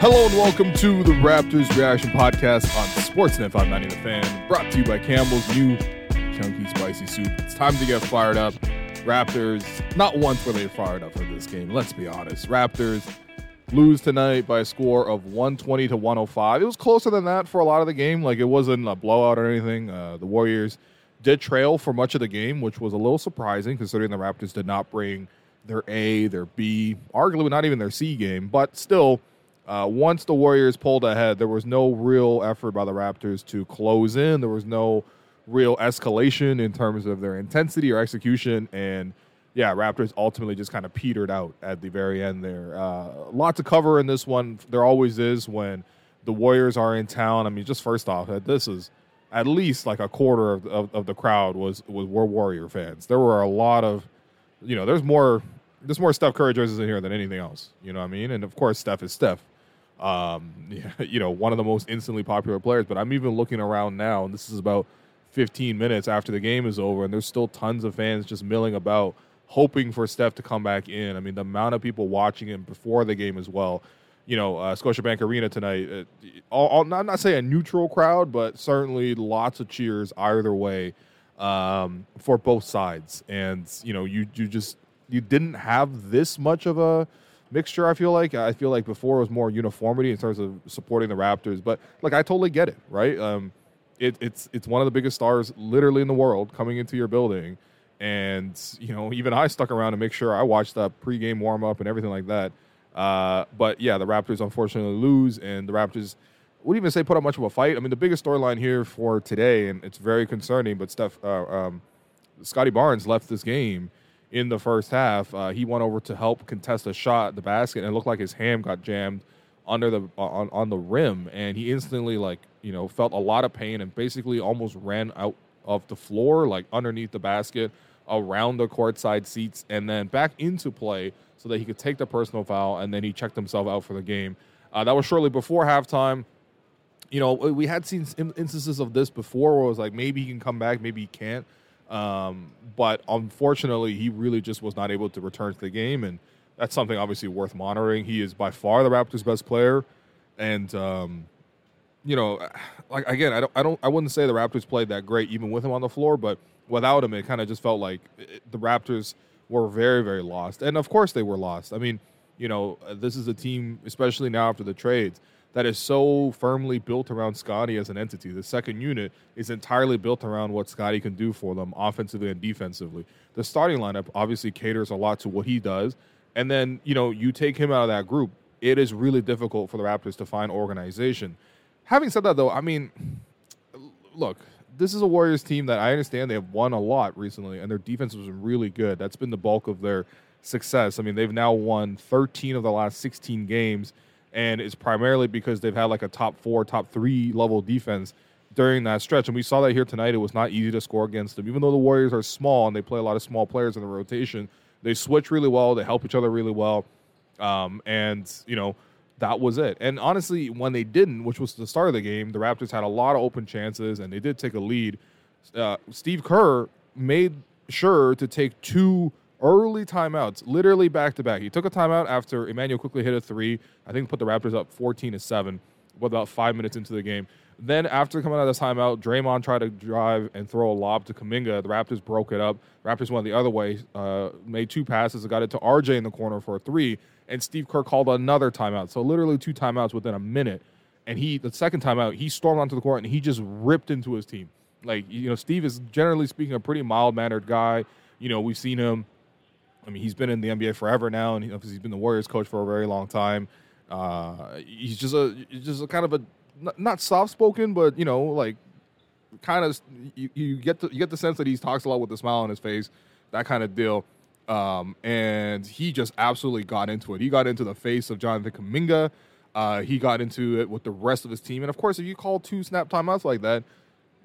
Hello and welcome to the Raptors Reaction Podcast on Sportsnet 590 The Fan, brought to you by Campbell's new chunky spicy soup. It's time to get fired up. Raptors, not once were they fired up for this game. Let's be honest. Raptors lose tonight by a score of 120 to 105. It was closer than that for a lot of the game. Like it wasn't a blowout or anything. Uh, the Warriors did trail for much of the game, which was a little surprising considering the Raptors did not bring their A, their B, arguably not even their C game, but still uh, once the Warriors pulled ahead, there was no real effort by the Raptors to close in. There was no real escalation in terms of their intensity or execution. And yeah, Raptors ultimately just kind of petered out at the very end there. Uh, lot to cover in this one. There always is when the Warriors are in town. I mean, just first off, this is at least like a quarter of, of, of the crowd was, was were Warrior fans. There were a lot of, you know, there's more there's more Steph Curry jerseys in here than anything else. You know what I mean? And of course, Steph is Steph um, you know, one of the most instantly popular players. But I'm even looking around now, and this is about 15 minutes after the game is over, and there's still tons of fans just milling about, hoping for Steph to come back in. I mean, the amount of people watching him before the game as well. You know, uh, Scotiabank Arena tonight. Uh, all, all, not not say a neutral crowd, but certainly lots of cheers either way um, for both sides. And you know, you you just you didn't have this much of a mixture. I feel like I feel like before it was more uniformity in terms of supporting the Raptors, but like I totally get it, right? Um, it, it's it's one of the biggest stars literally in the world coming into your building, and you know even I stuck around to make sure I watched that pregame warm up and everything like that. Uh, but yeah, the Raptors unfortunately lose, and the Raptors wouldn't even say put up much of a fight. I mean, the biggest storyline here for today, and it's very concerning. But Steph, uh, um, Scottie Barnes left this game in the first half. Uh, he went over to help contest a shot at the basket, and it looked like his ham got jammed under the on on the rim, and he instantly like you know felt a lot of pain and basically almost ran out of the floor, like underneath the basket, around the courtside seats, and then back into play so that he could take the personal foul, and then he checked himself out for the game. Uh, that was shortly before halftime. You know, we had seen instances of this before where it was like maybe he can come back, maybe he can't. Um, but unfortunately, he really just was not able to return to the game, and that's something obviously worth monitoring. He is by far the Raptors' best player, and um, you know, like again, I don't, I don't, I wouldn't say the Raptors played that great even with him on the floor, but without him, it kind of just felt like it, the Raptors were very, very lost, and of course they were lost. I mean, you know, this is a team, especially now after the trades that is so firmly built around Scottie as an entity. The second unit is entirely built around what Scottie can do for them offensively and defensively. The starting lineup obviously caters a lot to what he does. And then, you know, you take him out of that group, it is really difficult for the Raptors to find organization. Having said that, though, I mean, look, this is a Warriors team that I understand they have won a lot recently, and their defense was really good. That's been the bulk of their success. I mean, they've now won 13 of the last 16 games and it's primarily because they've had like a top four, top three level defense during that stretch. And we saw that here tonight. It was not easy to score against them, even though the Warriors are small and they play a lot of small players in the rotation. They switch really well. They help each other really well, um, and you know that was it. And honestly, when they didn't, which was the start of the game, the Raptors had a lot of open chances and they did take a lead. Uh, Steve Kerr made sure to take two early timeouts, literally back to back. He took a timeout after Immanuel Quickley hit a three. I think put the Raptors up 14 to 7 with about five minutes into the game. Then after coming out of the timeout, Draymond tried to drive and throw a lob to Kuminga. The Raptors broke it up. Raptors went the other way, uh, made two passes, and got it to RJ in the corner for a three, and Steve Kerr called another timeout. So literally two timeouts within a minute. And he, the second timeout, he stormed onto the court and he just ripped into his team. Like you know, Steve is generally speaking a pretty mild mannered guy. You know, we've seen him I mean, he's been in the NBA forever now, and he's been the Warriors coach for a very long time. Uh, he's just a just a kind of a not soft spoken, but you know, like kind of you, you get the, you get the sense that he talks a lot with a smile on his face, that kind of deal. Um, and he just absolutely got into it. He got into the face of Jonathan Kuminga. Uh, he got into it with the rest of his team. And of course, if you call two snap timeouts like that,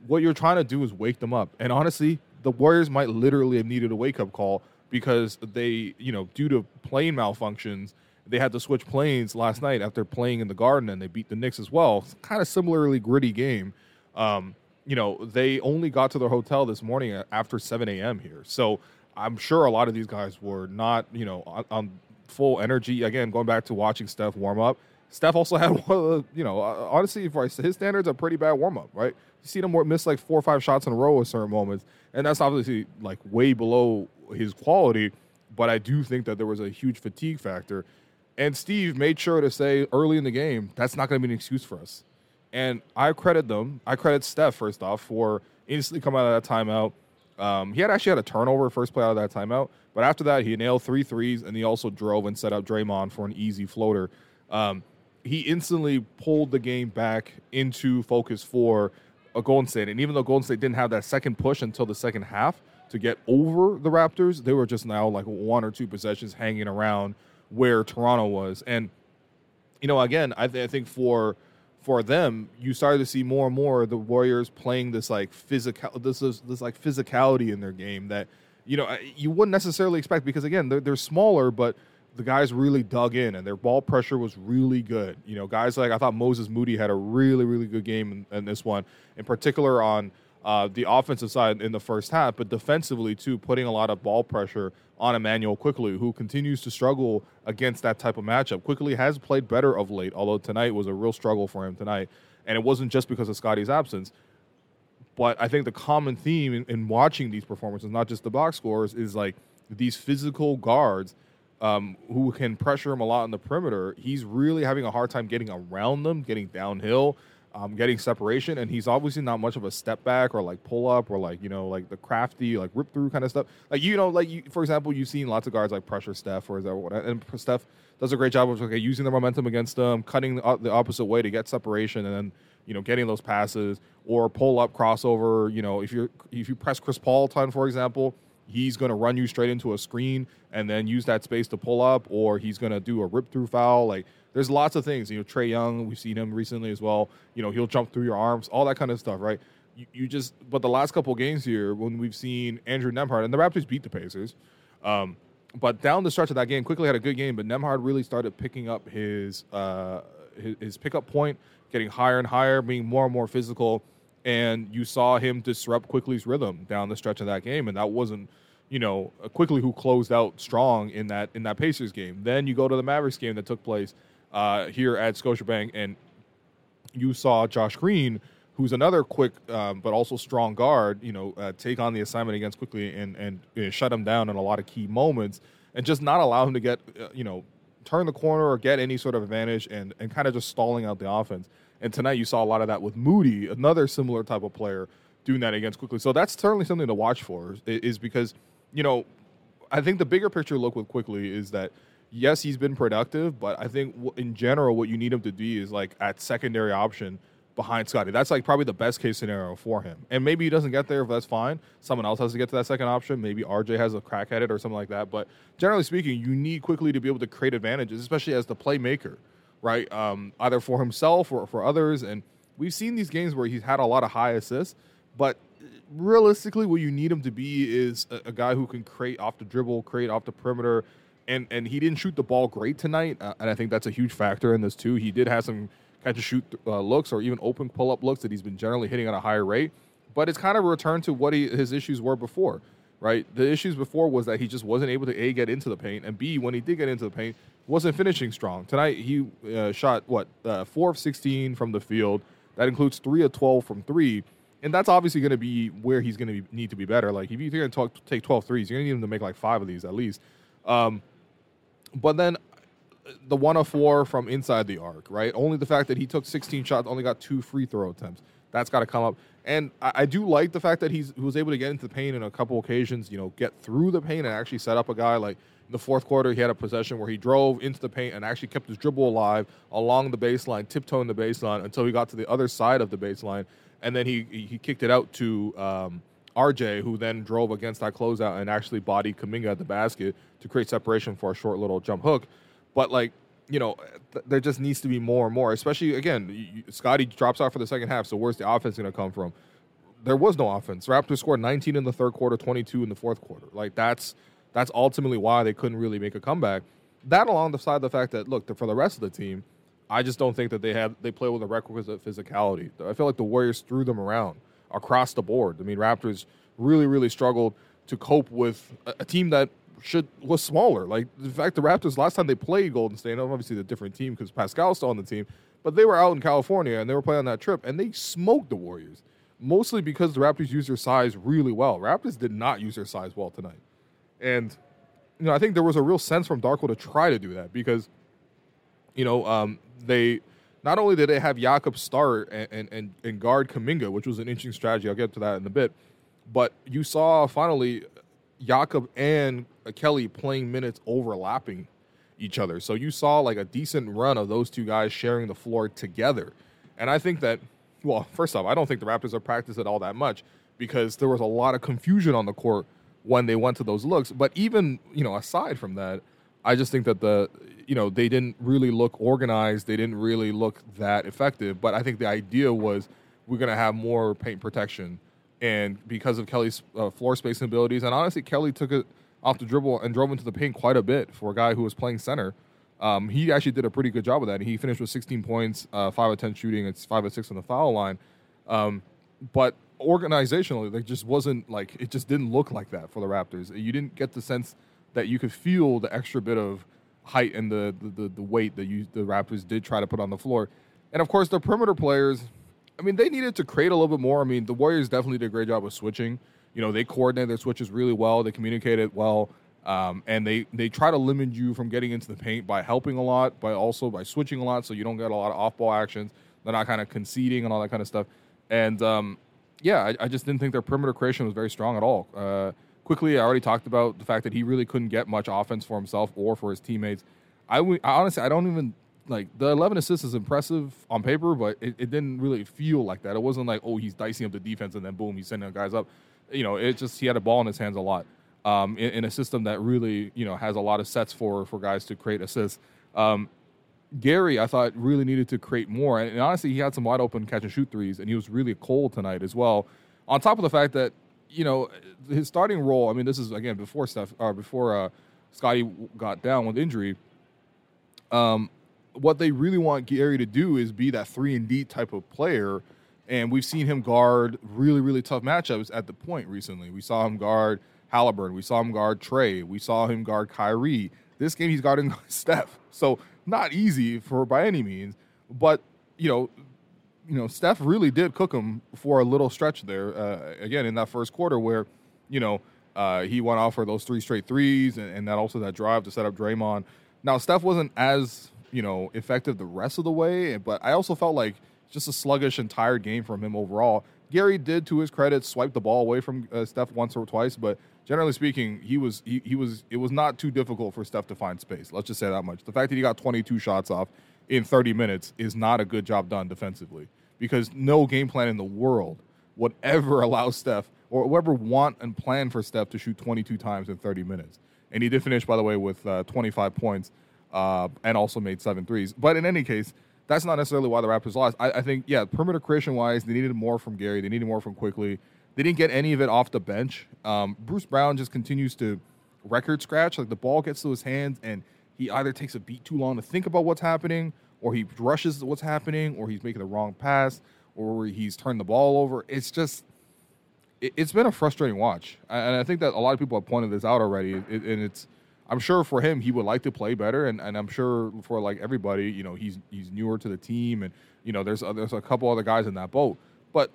what you're trying to do is wake them up. And honestly, the Warriors might literally have needed a wake up call because they, you know, due to plane malfunctions, they had to switch planes last night after playing in the Garden, and they beat the Knicks as well. Kind of similarly gritty game. Um, you know, they only got to their hotel this morning after 7 a.m. here, so I'm sure a lot of these guys were not, you know, on, on full energy. Again, going back to watching Steph warm up, Steph also had one of the, you know, uh, honestly, for his standards, a pretty bad warm up, right? See him miss like four or five shots in a row at certain moments, and that's obviously like way below his quality. But I do think that there was a huge fatigue factor. And Steve made sure to say early in the game, that's not going to be an excuse for us. And I credit them. I credit Steph, first off, for instantly coming out of that timeout. Um, he had actually had a turnover first play out of that timeout. But after that, he nailed three threes, and he also drove and set up Draymond for an easy floater. Um, he instantly pulled the game back into focus for a Golden State. And even though Golden State didn't have that second push until the second half to get over the Raptors, they were just now like one or two possessions hanging around where Toronto was. And you know, again, I, th- I think for for them, you started to see more and more the Warriors playing this like physical, this is this like physicality in their game that you know you wouldn't necessarily expect because again they're, they're smaller, but the guys really dug in and their ball pressure was really good. You know, guys like I thought Moses Moody had a really, really good game in, in this one, in particular on uh, the offensive side in the first half, but defensively too, putting a lot of ball pressure on Immanuel Quickley, who continues to struggle against that type of matchup. Quickley has played better of late, although tonight was a real struggle for him tonight. And it wasn't just because of Scottie's absence. But I think the common theme in, in watching these performances, not just the box scores, is like these physical guards – um, who can pressure him a lot on the perimeter, he's really having a hard time getting around them, getting downhill, um, getting separation, and he's obviously not much of a step back or like pull up or like you know like the crafty like rip through kind of stuff. Like you know like you, for example, you've seen lots of guards like pressure Steph or is that what? And Steph does a great job of okay using the momentum against them, cutting the, the opposite way to get separation, and then you know getting those passes or pull up crossover. You know if you're if you press Chris Paul ton for example he's going to run you straight into a screen and then use that space to pull up, or he's going to do a rip through foul. Like there's lots of things. You know, Trae Young, we've seen him recently as well. You know, he'll jump through your arms, all that kind of stuff, right? You, you just, but the last couple games here, when we've seen Andrew Nembhard, and the Raptors beat the Pacers, um, but down the stretch of that game, Quickley had a good game, but Nembhard really started picking up his, uh, his his pickup point, getting higher and higher, being more and more physical and you saw him disrupt Quickley's rhythm down the stretch of that game, and that wasn't you know Quickley who closed out strong in that in that Pacers game. Then you go to the Mavericks game that took place uh, here at Scotiabank, and you saw Josh Green, who's another quick um, but also strong guard, you know, uh, take on the assignment against Quickley and and shut him down in a lot of key moments, and just not allow him to get uh, you know turn the corner or get any sort of advantage, and and kind of just stalling out the offense. And tonight you saw a lot of that with Moody, another similar type of player, doing that against Quickley. So that's certainly something to watch for, is because, you know, I think the bigger picture look with Quickley is that, yes, he's been productive, but I think in general, what you need him to be is like at secondary option behind Scottie. That's like probably the best case scenario for him. And maybe he doesn't get there, if that's fine. Someone else has to get to that second option. Maybe RJ has a crack at it or something like that. But generally speaking, you need Quickley to be able to create advantages, especially as the playmaker right? Um, either for himself or for others. And we've seen these games where he's had a lot of high assists, but realistically, what you need him to be is a, a guy who can create off the dribble, create off the perimeter. And and he didn't shoot the ball great tonight, uh, and I think that's a huge factor in this too. He did have some catch and shoot uh, looks or even open pull up looks that he's been generally hitting at a higher rate, but it's kind of returned to what he, his issues were before right? The issues before was that he just wasn't able to a get into the paint, and b when he did get into the paint, wasn't finishing strong. Tonight he uh, shot what uh, four of sixteen from the field. That includes three of twelve from three, and that's obviously going to be where he's going to need to be better. Like if you're going to take 12 threes, you're going to need him to make like five of these at least. Um, but then the one of four from inside the arc, right? Only the fact that he took 16 shots, only got two free throw attempts. That's got to come up. And I, I, do like the fact that he's he was able to get into the paint in a couple occasions. You know, get through the paint and actually set up a guy. Like in the fourth quarter, he had a possession where he drove into the paint and actually kept his dribble alive along the baseline, tiptoeing the baseline until he got to the other side of the baseline, and then he he kicked it out to. Um, RJ, who then drove against that closeout and actually bodied Kuminga at the basket to create separation for a short little jump hook. But like you know, th- there just needs to be more and more. Especially again, Scottie drops out for the second half. So where's the offense going to come from? There was no offense. Raptors scored 19 in the third quarter, 22 in the fourth quarter. Like that's that's ultimately why they couldn't really make a comeback. That along the side of the fact that look for the rest of the team, I just don't think that they had they play with a requisite physicality. I feel like the Warriors threw them around across the board. I mean, Raptors really really struggled to cope with a, a team that should was smaller. Like in fact the Raptors last time they played Golden State, obviously the different team because Pascal's still on the team, but they were out in California and they were playing on that trip and they smoked the Warriors. Mostly because the Raptors used their size really well. Raptors did not use their size well tonight. And you know, I think there was a real sense from Darko to try to do that because, you know, um, they not only did they have Jakob start and, and, and, guard Kuminga, which was an interesting strategy. I'll get to that in a bit. But you saw finally Jakob and Kelly playing minutes overlapping each other. So you saw like a decent run of those two guys sharing the floor together. And I think that, well, first off, I don't think the Raptors have practiced it all that much because there was a lot of confusion on the court when they went to those looks. But even, you know, aside from that, I just think that the, you know, they didn't really look organized. They didn't really look that effective. But I think the idea was we're going to have more paint protection and because of Kelly's uh, floor spacing abilities, and honestly, Kelly took it off the dribble and drove into the paint quite a bit for a guy who was playing center. Um, he actually did a pretty good job of that. He finished with 16 points, uh, five of 10 shooting. It's five of six on the foul line. Um, but organizationally, there just wasn't like it just didn't look like that for the Raptors. You didn't get the sense that you could feel the extra bit of height and the the, the, the weight that you the Raptors did try to put on the floor. And of course, the perimeter players I mean, they needed to create a little bit more. I mean, the Warriors definitely did a great job of switching. You know, they coordinated their switches really well. They communicated well, um, and they they try to limit you from getting into the paint by helping a lot, by also by switching a lot, so you don't get a lot of off ball actions. They're not kind of conceding and all that kind of stuff. And um, yeah, I, I, just didn't think their perimeter creation was very strong at all. Uh, Quickley, I already talked about the fact that he really couldn't get much offense for himself or for his teammates. I, I honestly, I don't even like the 11 assists is impressive on paper, but it, it, didn't really feel like that. It wasn't like, oh, he's dicing up the defense and then boom, he's sending guys up. You know, it just he had a ball in his hands a lot um, in, in, a system that really you know has a lot of sets for for guys to create assists. Um, Gary, I thought really needed to create more, and, and honestly, he had some wide open catch and shoot threes, and he was really cold tonight as well. On top of the fact that you know his starting role. I mean, this is again before Steph or before uh, Scottie got down with injury. Um, what they really want Gary to do is be that three and D type of player. And we've seen him guard really, really tough matchups at the point recently. We saw him guard Halliburton. We saw him guard Trae. We saw him guard Kyrie. This game he's guarding Steph. So not easy for by any means. But, you know, you know, Steph really did cook him for a little stretch there. Uh, again, in that first quarter where, you know, uh, he went off for those three straight threes and, and that also that drive to set up Draymond. Now Steph wasn't as you know, effective the rest of the way. But I also felt like just a sluggish and tired game from him overall. Gary did, to his credit, swipe the ball away from uh, Steph once or twice, but generally speaking, he was he, he was it was not too difficult for Steph to find space. Let's just say that much. The fact that he got 22 shots off in 30 minutes is not a good job done defensively because no game plan in the world would ever allow Steph or whoever want and plan for Steph to shoot 22 times in 30 minutes. And he did finish, by the way, with uh, 25 points uh, and also made seven threes. But in any case, that's not necessarily why the Raptors lost. I, I think, yeah, perimeter creation wise, they needed more from Gary. They needed more from Quickley. They didn't get any of it off the bench. Um, Bruce Brown just continues to record scratch. Like the ball gets to his hands, and he either takes a beat too long to think about what's happening, or he rushes what's happening, or he's making the wrong pass, or he's turned the ball over. It's just, it, has been a frustrating watch. And I think that a lot of people have pointed this out already, and it's I'm sure for him he would like to play better, and, and I'm sure for like everybody, you know, he's he's newer to the team, and you know, there's uh, there's a couple other guys in that boat, but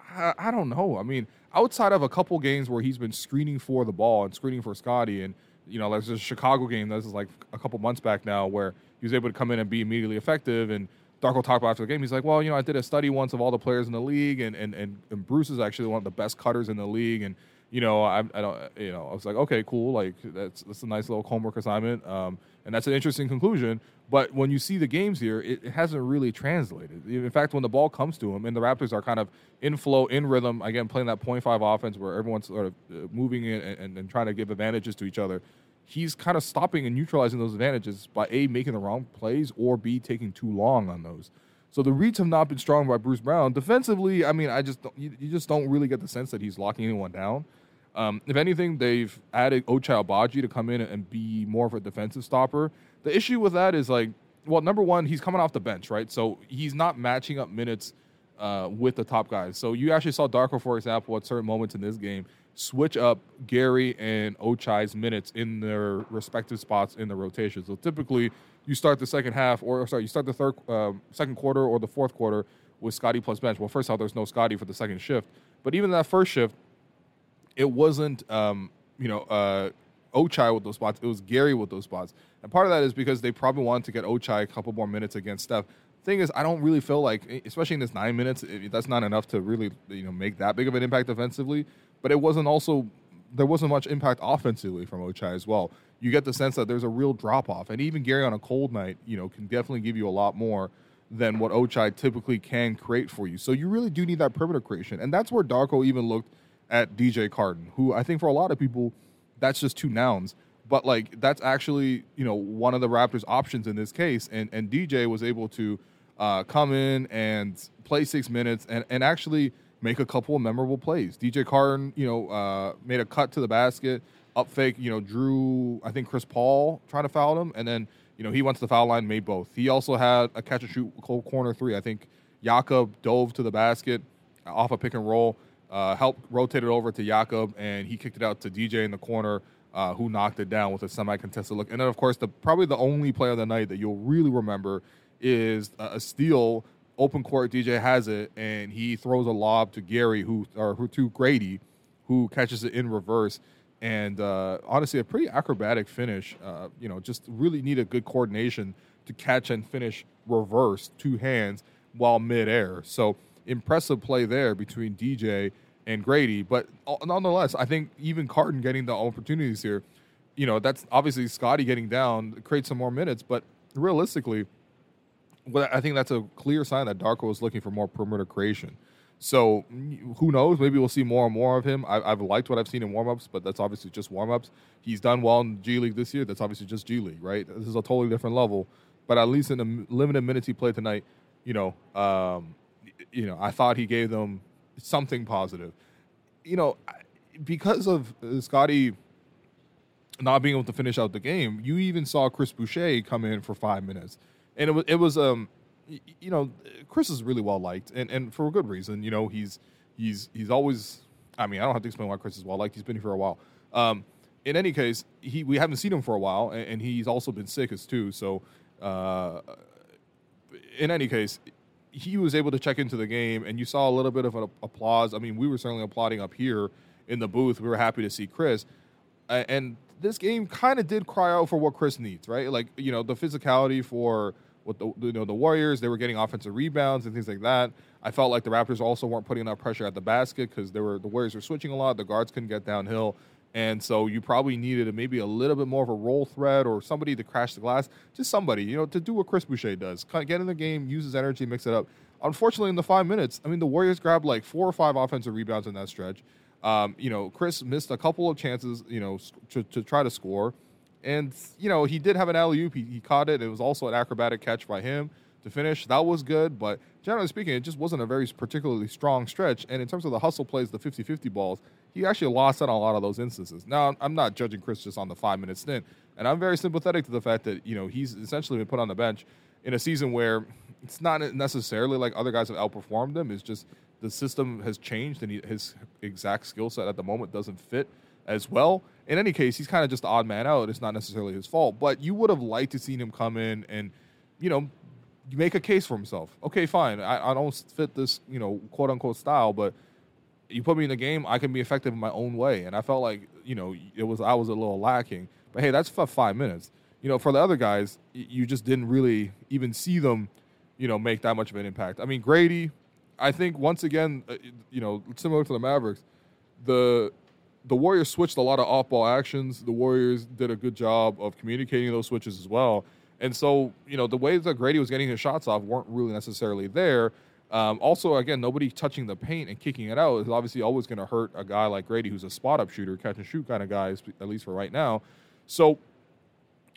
I, I don't know. I mean, outside of a couple games where he's been screening for the ball and screening for Scottie, and you know, there's a Chicago game this is like a couple months back now where he was able to come in and be immediately effective and. Darko talked about after the game. He's like, well, you know, I did a study once of all the players in the league, and, and, and, and Bruce is actually one of the best cutters in the league, and you know, I, I don't, you know, I was like, okay, cool, like that's that's a nice little homework assignment, um, and that's an interesting conclusion. But when you see the games here, it, it, hasn't really translated. In fact, when the ball comes to him, and the Raptors are kind of in flow, in rhythm, again playing that point five offense where everyone's sort of uh, moving in and, and, and trying to give advantages to each other. He's kind of stopping and neutralizing those advantages by a making the wrong plays or b taking too long on those. So the reads have not been strong by Bruce Brown defensively. I mean, I just you, you just don't really get the sense that he's locking anyone down. Um, if anything, they've added Ochai Agbaji to come in and be more of a defensive stopper. The issue with that is like, well, number one, he's coming off the bench, right? So he's not matching up minutes uh, with the top guys. So you actually saw Darko, for example, at certain moments in this game, switch up Gary and Ochai's minutes in their respective spots in the rotation. So typically, you start the second half, or sorry, you start the third, um, second quarter or the fourth quarter with Scottie plus bench. Well, first off, there's no Scottie for the second shift, but even that first shift, it wasn't um, you know uh, Ochai with those spots. It was Gary with those spots, and part of that is because they probably wanted to get Ochai a couple more minutes against Steph. Thing is, I don't really feel like, especially in this nine minutes, that's not enough to really you know make that big of an impact defensively but it wasn't also there wasn't much impact offensively from Ochai as well. You get the sense that there's a real drop off, and even Gary on a cold night, you know, can definitely give you a lot more than what Ochai typically can create for you. So you really do need that perimeter creation, and that's where Darko even looked at DJ Carton, who I think for a lot of people, that's just two nouns. But like that's actually you know one of the Raptors' options in this case, and and DJ was able to uh, come in and play six minutes and and actually make a couple of memorable plays. DJ Carton, you know, uh, made a cut to the basket, up fake, you know, drew, I think Chris Paul trying to foul him, and then, you know, he went to the foul line, made both. He also had a catch and shoot corner three. I think Jakob dove to the basket off a pick and roll, uh, helped rotate it over to Jakob, and he kicked it out to DJ in the corner. Uh, who knocked it down with a semi-contested look, and then of course the probably the only play of the night that you'll really remember is a steal open court, DJ has it, and he throws a lob to Gary, who or who to Gradey, who catches it in reverse. And uh, honestly, a pretty acrobatic finish. Uh, you know, just really need a good coordination to catch and finish reverse two hands while midair. So impressive play there between DJ and Gradey. But uh, nonetheless, I think even Carton getting the opportunities here, you know, that's obviously Scottie getting down creates some more minutes. But realistically, well, I think that's a clear sign that Darko was looking for more perimeter creation. So who knows? Maybe we'll see more and more of him. I, have liked what I've seen in warmups, but that's obviously just warmups. He's done well in G League this year. That's obviously just G League, right? This is a totally different level. But at least in the limited minutes he played tonight, you know, um, you know, I thought he gave them something positive. You know, because of Scottie not being able to finish out the game, you even saw Chris Boucher come in for five minutes and it was it was um you know Chris is really well liked and and for a good reason. You know he's he's he's always I mean I don't have to explain why Chris is well liked. He's been here for a while. Um, in any case, he we haven't seen him for a while, and, and he's also been sick as too. So, uh, in any case, he was able to check into the game, and you saw a little bit of an applause. I mean, we were certainly applauding up here in the booth. We were happy to see Chris, and this game kind of did cry out for what Chris needs, right? Like you know the physicality for with the you know the Warriors. They were getting offensive rebounds and things like that. I felt like the Raptors also weren't putting enough pressure at the basket because they were the Warriors were switching a lot. The guards couldn't get downhill. And so you probably needed maybe a little bit more of a roll threat or somebody to crash the glass. Just somebody, you know, to do what Chris Boucher does. Get in the game, use his energy, mix it up. Unfortunately, in the five minutes, I mean, the Warriors grabbed like four or five offensive rebounds in that stretch. Um, you know, Chris missed a couple of chances, you know, to, to try to score. And, you know, he did have an alley oop. He, he caught it. It was also an acrobatic catch by him to finish. That was good. But generally speaking, it just wasn't a very particularly strong stretch. And in terms of the hustle plays, the 50 50 balls, he actually lost out on a lot of those instances. Now, I'm not judging Chris just on the five minute stint. And I'm very sympathetic to the fact that, you know, he's essentially been put on the bench in a season where it's not necessarily like other guys have outperformed him. It's just the system has changed and he, his exact skill set at the moment doesn't fit as well. In any case, he's kind of just the odd man out. It's not necessarily his fault, but you would have liked to seen him come in and, you know, make a case for himself. Okay, fine. I, I don't fit this, you know, quote unquote style, but you put me in the game, I can be effective in my own way. And I felt like, you know, it was I was a little lacking. But hey, that's for five minutes. You know, for the other guys, you just didn't really even see them, you know, make that much of an impact. I mean, Gradey, I think once again, uh, you know, similar to the Mavericks, the the Warriors switched a lot of off ball actions. The Warriors did a good job of communicating those switches as well. And so, you know, the ways that Gradey was getting his shots off weren't really necessarily there. Um, also, again, nobody touching the paint and kicking it out is obviously always going to hurt a guy like Gradey, who's a spot up shooter, catch and shoot kind of guy, at least for right now. So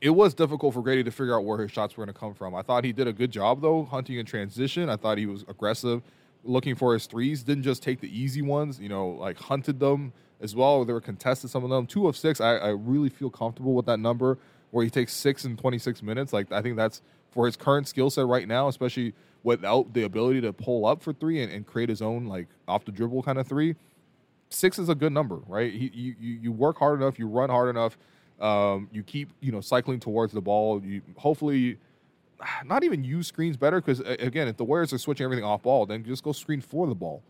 it was difficult for Gradey to figure out where his shots were going to come from. I thought he did a good job, though, hunting in transition. I thought he was aggressive, looking for his threes, didn't just take the easy ones, you know, like hunted them as well. They were contested, some of them. Two of six, I, I really feel comfortable with that number where he takes six in 26 minutes. Like, I think that's for his current skill set right now, especially without the ability to pull up for three and, and create his own, like, off the dribble kind of three. six is a good number, right? He, you, you work hard enough, you run hard enough, um, you keep you know cycling towards the ball. You hopefully not even use screens better because again, if the Warriors are switching everything off ball, then just go screen for the ball,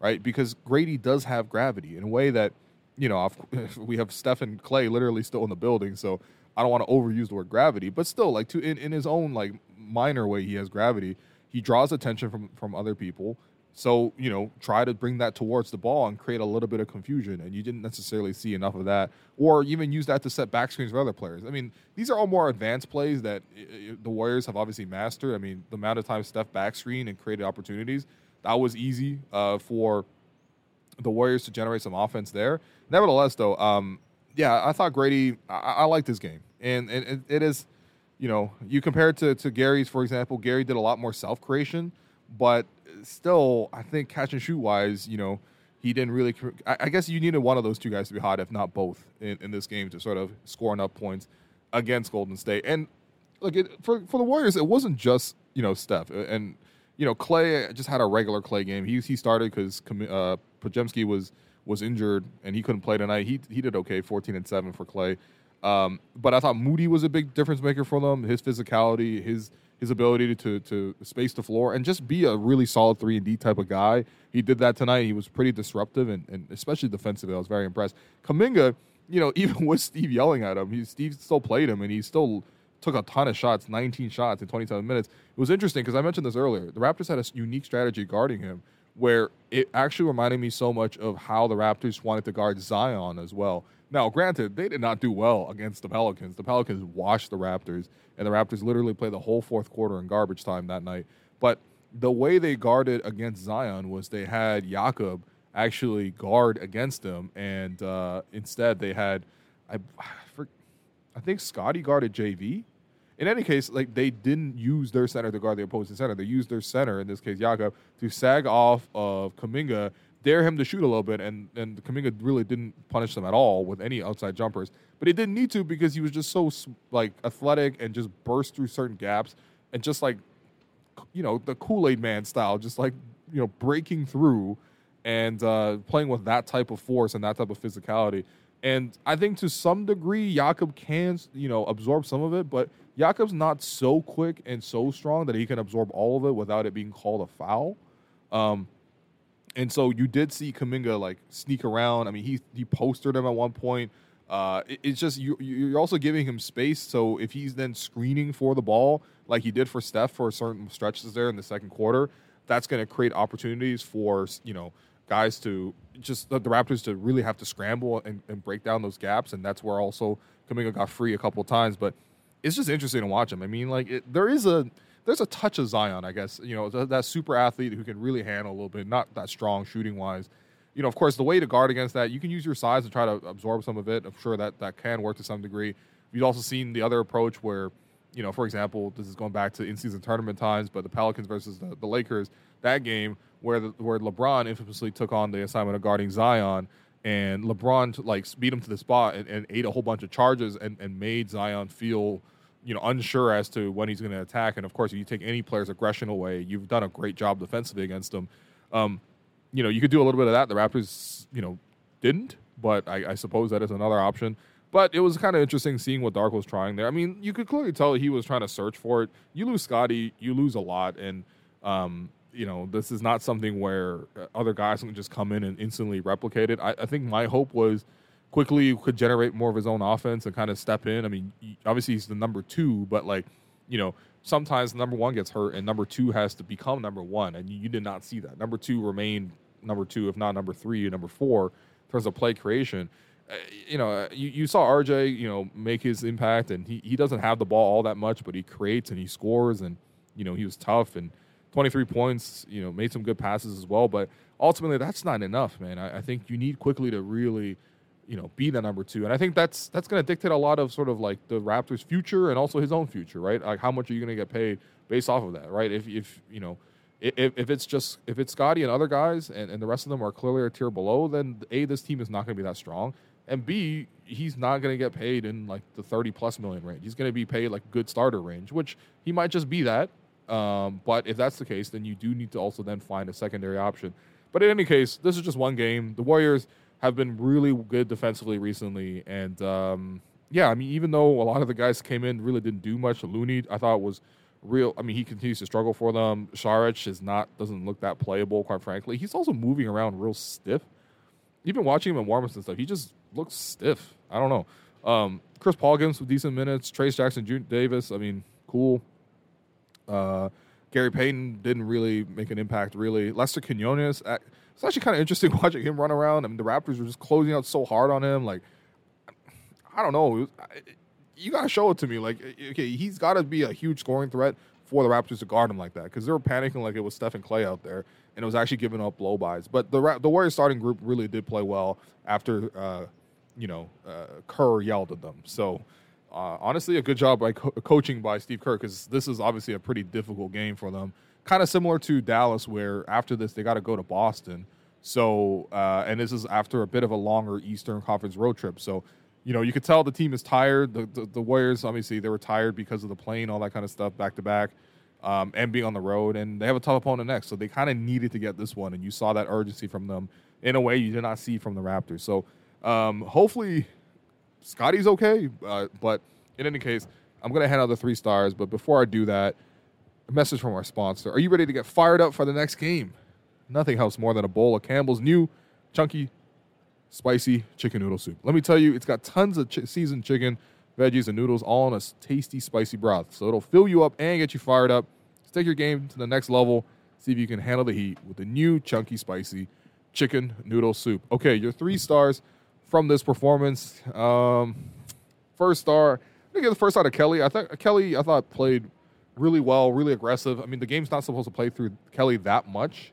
right? Because Gradey does have gravity in a way that you know we have Steph and Clay literally still in the building, so I don't want to overuse the word gravity, but still, like to in, in his own like minor way, he has gravity. He draws attention from from other people. So, you know, try to bring that towards the ball and create a little bit of confusion. And you didn't necessarily see enough of that, or even use that to set back screens for other players. I mean, these are all more advanced plays that the Warriors have obviously mastered. I mean, the amount of time Steph back screen and created opportunities, that was easy uh, for the Warriors to generate some offense there. Nevertheless, though, um, yeah, I thought Gradey, I, I liked this game. And, and it, it is, you know, you compare it to, to Gary's, for example, Gary did a lot more self creation, but still, I think catch and shoot wise, you know, he didn't really. I, I guess you needed one of those two guys to be hot, if not both, in, in this game to sort of score enough points against Golden State. And look, it, for for the Warriors, it wasn't just you know Steph and you know Clay just had a regular Clay game. He he started because uh, Podziemski was was injured and he couldn't play tonight. He he did okay, fourteen and seven for Clay. Um, but I thought Moody was a big difference maker for them. His physicality, his his ability to to space the floor and just be a really solid three and D type of guy. He did that tonight. He was pretty disruptive and, and especially defensively. I was very impressed. Kuminga, you know, even with Steve yelling at him, he Steve still played him and he still took a ton of shots, 19 shots in 27 minutes. It was interesting because I mentioned this earlier. The Raptors had a unique strategy guarding him where it actually reminded me so much of how the Raptors wanted to guard Zion as well. Now, granted, they did not do well against the Pelicans. The Pelicans washed the Raptors, and the Raptors literally played the whole fourth quarter in garbage time that night. But the way they guarded against Zion was they had Jakob actually guard against him, and uh, instead they had, I, I think Scottie guarded JV. In any case, like they didn't use their center to guard the opposing center. They used their center, in this case Jakob, to sag off of Kuminga, dare him to shoot a little bit, and and Kuminga really didn't punish them at all with any outside jumpers. But he didn't need to because he was just so like athletic and just burst through certain gaps and just like you know the Kool Aid Man style, just like you know breaking through and uh, playing with that type of force and that type of physicality. And I think to some degree, Jakob can you know absorb some of it, but Jakob's not so quick and so strong that he can absorb all of it without it being called a foul. Um, and so you did see Kuminga like sneak around. I mean, he he postered him at one point. Uh, it, it's just you, you're also giving him space. So if he's then screening for the ball, like he did for Steph for certain stretches there in the second quarter, that's going to create opportunities for you know guys to just the, the Raptors to really have to scramble and, and, break down those gaps. And that's where also Kuminga got free a couple times. But it's just interesting to watch him. I mean, like it, there is a there's a touch of Zion, I guess. You know, that, that super athlete who can really handle a little bit, not that strong shooting wise. You know, of course, the way to guard against that, you can use your size to try to absorb some of it. I'm sure that that can work to some degree. You've also seen the other approach where, you know, for example, this is going back to in-season tournament times, but the Pelicans versus the, the Lakers, that game where the, where LeBron infamously took on the assignment of guarding Zion, and LeBron like beat him to the spot and, and ate a whole bunch of charges and, and made Zion feel – you know unsure as to when he's going to attack. And of course, if you take any player's aggression away, you've done a great job defensively against them. Um, you know, you could do a little bit of that. The Raptors, you know, didn't, but I, I suppose that is another option. But it was kind of interesting seeing what Dark was trying there. I mean, you could clearly tell he was trying to search for it. You lose Scottie, you lose a lot, and um, you know this is not something where other guys can just come in and instantly replicate it. I, I think my hope was Quickley could generate more of his own offense and kind of step in. I mean, obviously he's the number two, but like, you know, sometimes number one gets hurt and number two has to become number one, and you, did not see that. Number two remained number two, if not number three, number four in terms of play creation. Uh, you know, uh, you, you saw RJ, you know, make his impact, and he, he doesn't have the ball all that much, but he creates and he scores, and you know he was tough and 23 points. You know, made some good passes as well, but ultimately that's not enough, man. I, I think you need Quickley to really you know, be the number two. And I think that's that's going to dictate a lot of sort of like the Raptors' future and also his own future, right? Like how much are you going to get paid based off of that, right? If if you know. If, if it's just if it's Scottie and other guys and, and the rest of them are clearly a tier below, then a this team is not going to be that strong, and b he's not going to get paid in like the thirty plus million range. He's going to be paid like good starter range, which he might just be that. Um, but if that's the case, then you do need to also then find a secondary option. But in any case, this is just one game. The Warriors have been really good defensively recently. And um, yeah, I mean, even though a lot of the guys came in really didn't do much, Looney I thought was real. I mean, he continues to struggle for them. Saric is not doesn't look that playable, quite frankly. He's also moving around real stiff. Even watching him in warm-ups and stuff, he just looks stiff. I don't know. Um, Chris Paul gives some decent minutes. Trayce Jackson. Davis, I mean, cool. Uh, Gary Payton didn't really make an impact, really. Lester Quinones, it's actually kind of interesting watching him run around. I mean, the Raptors were just closing out so hard on him. Like, I don't know. You got to show it to me. Like, okay, he's got to be a huge scoring threat for the Raptors to guard him like that because they were panicking like it was Steph and Clay out there, and it was actually giving up blow bys. But the the Warriors starting group really did play well after, uh, you know, uh, Kerr yelled at them. So. Uh, honestly, a good job by co- coaching by Steve Kerr because this is obviously a pretty difficult game for them kind of similar to Dallas, where after this they got to go to Boston. So, uh, and this is after a bit of a longer Eastern Conference road trip. So, you know, you could tell the team is tired. The, the, the Warriors, obviously, they were tired because of the plane, all that kind of stuff, back to back, um, and being on the road. And they have a tough opponent next. So they kind of needed to get this one. And you saw that urgency from them in a way you did not see from the Raptors. So um, hopefully Scottie's okay. Uh, but in any case, I'm going to hand out the three stars. But before I do that, a message from our sponsor. Are you ready to get fired up for the next game? Nothing helps more than a bowl of Campbell's new chunky, spicy chicken noodle soup. Let me tell you, it's got tons of ch- seasoned chicken, veggies, and noodles all in a tasty, spicy broth. So it'll fill you up and get you fired up. Take your game to the next level. See if you can handle the heat with the new chunky, spicy chicken noodle soup. Okay, your three stars from this performance. Um, first star, I'm gonna the first star to Kelly. I thought Kelly, I thought played really well, really aggressive. I mean, the game's not supposed to play through Kelly that much,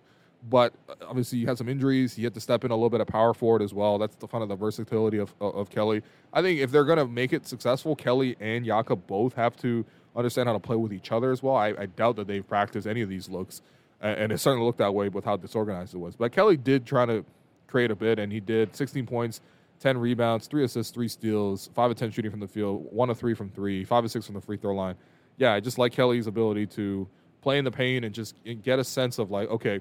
but uh, obviously you had some injuries. He had to step in a little bit of power forward as well. That's the fun of the versatility of, of, of Kelly. I think if they're going to make it successful, Kelly and Yaka both have to understand how to play with each other as well. I, I doubt that they've practiced any of these looks, and it certainly looked that way with how disorganized it was. But Kelly did try to create a bit, and he did 16 points. 10 rebounds, 3 assists, 3 steals, 5 of 10 shooting from the field, 1 of 3 from 3, 5 of 6 from the free throw line yeah, I just like Kelly's ability to play in the paint and just get a sense of like, okay,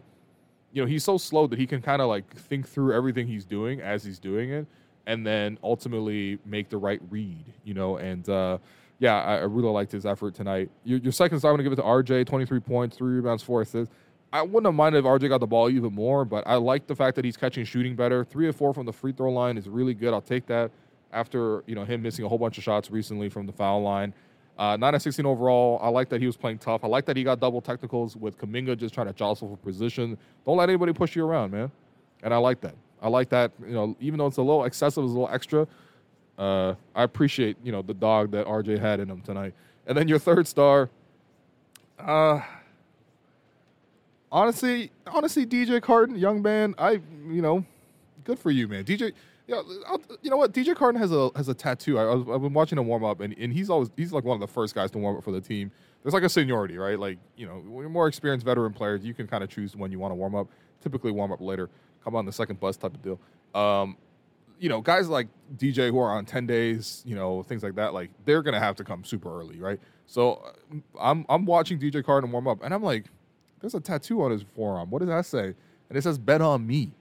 you know, he's so slow that he can kind of like think through everything he's doing as he's doing it, and then ultimately make the right read. You know, and uh, yeah, I, I really liked his effort tonight. Your, your second star, I'm gonna give it to RJ, 23 points, three rebounds, four assists. I wouldn't have minded if RJ got the ball even more, but I like the fact that he's catching shooting better. Three or four from the free throw line is really good. I'll take that after you know him missing a whole bunch of shots recently from the foul line. Uh, 9 and 16 overall. I like that he was playing tough. I like that he got double technicals with Kuminga just trying to jostle for position. Don't let anybody push you around, man. And I like that. I like that. You know, even though it's a little excessive, it's a little extra. Uh, I appreciate you know the dog that RJ had in him tonight. And then your third star. Uh, honestly, honestly, DJ Carton, young man. I you know, good for you, man. DJ yeah, you know what? DJ Carton has a has a tattoo. I, have been watching him warm up, and, and he's always he's like one of the first guys to warm up for the team. There's like a seniority, right? Like you know, when you're more experienced veteran players, you can kind of choose when you want to warm up. Typically, warm up later, come on the second bus type of deal. Um, you know, guys like DJ who are on ten days, you know, things like that, like they're gonna have to come super early, right? So uh, I'm I'm watching DJ Carton warm up, and I'm like, there's a tattoo on his forearm. What does that say? And it says "Bet on me."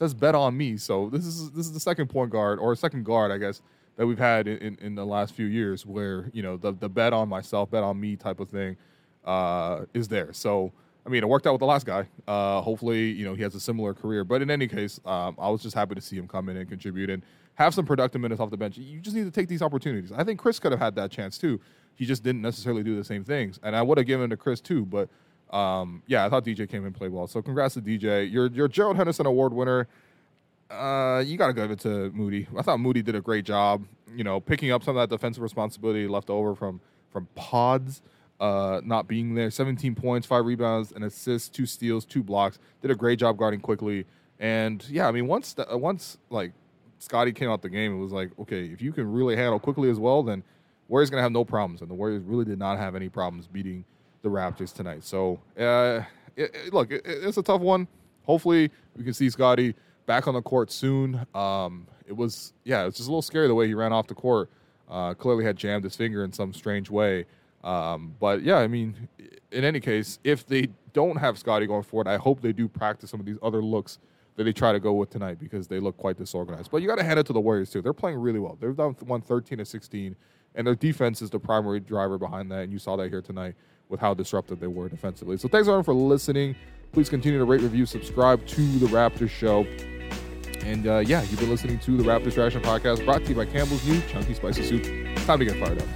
says bet on me. So this is this is the second point guard or second guard, I guess, that we've had in, in, in, the last few years where you know the the bet on myself, bet on me type of thing uh, is there. So I mean, it worked out with the last guy. Uh, hopefully, you know he has a similar career. But in any case, um, I was just happy to see him come in and contribute and have some productive minutes off the bench. You just need to take these opportunities. I think Chris could have had that chance too. He just didn't necessarily do the same things, and I would have given it to Chris too, but um, yeah, I thought DJ came in and played well. So congrats to DJ. Your your Gerald Henderson Award winner. Uh, you got to give it to Moody. I thought Moody did a great job. You know, picking up some of that defensive responsibility left over from from Pods. Uh, not being there. 17 points, five rebounds, an assist, two steals, two blocks. Did a great job guarding Quickley. And yeah, I mean, once the, once like Scottie came out the game, it was like, okay, if you can really handle Quickley as well, then Warriors gonna have no problems. And the Warriors really did not have any problems beating the Raptors tonight. So, uh, it, it, look, it, it's a tough one. Hopefully, we can see Scottie back on the court soon. Um, it was, yeah, it's just a little scary the way he ran off the court. Uh, clearly had jammed his finger in some strange way. Um, but yeah, I mean, in any case, if they don't have Scottie going forward, I hope they do practice some of these other looks that they try to go with tonight because they look quite disorganized. But you got to hand it to the Warriors too. They're playing really well. They've done one thirteen to 16, and their defense is the primary driver behind that. And you saw that here tonight with how disruptive they were defensively. So thanks everyone for listening. Please continue to rate, review, subscribe to the Raptors show. And uh, yeah, you've been listening to the Raptors Reaction Podcast brought to you by Campbell's new Chunky Spicy Soup. Time to get fired up.